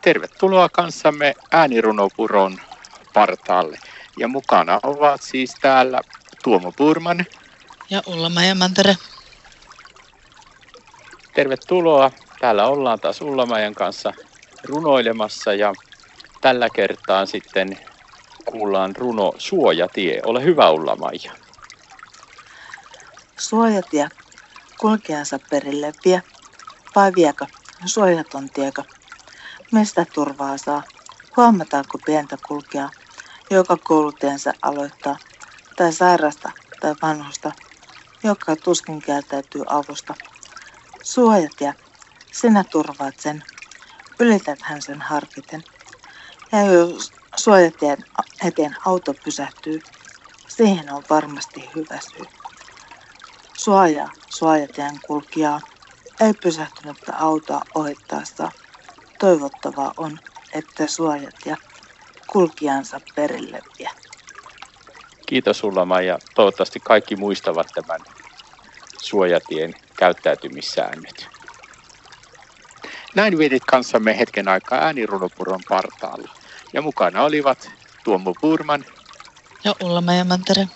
Tervetuloa kanssamme äänirunopuron partaalle. Ja mukana ovat siis täällä Tuomo Purman. Ja Ulla ja Mantere. Tervetuloa. Täällä ollaan taas Ullamajan kanssa runoilemassa ja tällä kertaa sitten kuullaan runo Suojatie. Ole hyvä Ullamaja. Suojatie kulkeansa perille vie, vai viekö suojaton tiekö? Mistä turvaa saa? Huomataanko pientä kulkea, joka kouluteensa aloittaa, tai sairasta tai vanhusta, joka tuskin kieltäytyy avusta? Suojat ja sinä turvaat sen, ylität hän sen harkiten. Ja jos suojatien eteen auto pysähtyy, siihen on varmasti hyvä syy. Suoja suojatien kulkijaa ei pysähtynyttä autoa ohittaessa. Toivottavaa on, että suojat ja kulkijansa perille vie. Kiitos sulla Maija. Toivottavasti kaikki muistavat tämän suojatien käyttäytymissäännöt. Näin vietit kanssamme hetken aikaa äänirunopuron partaalla. Ja mukana olivat Tuomo Purman ja Ulla Mantere.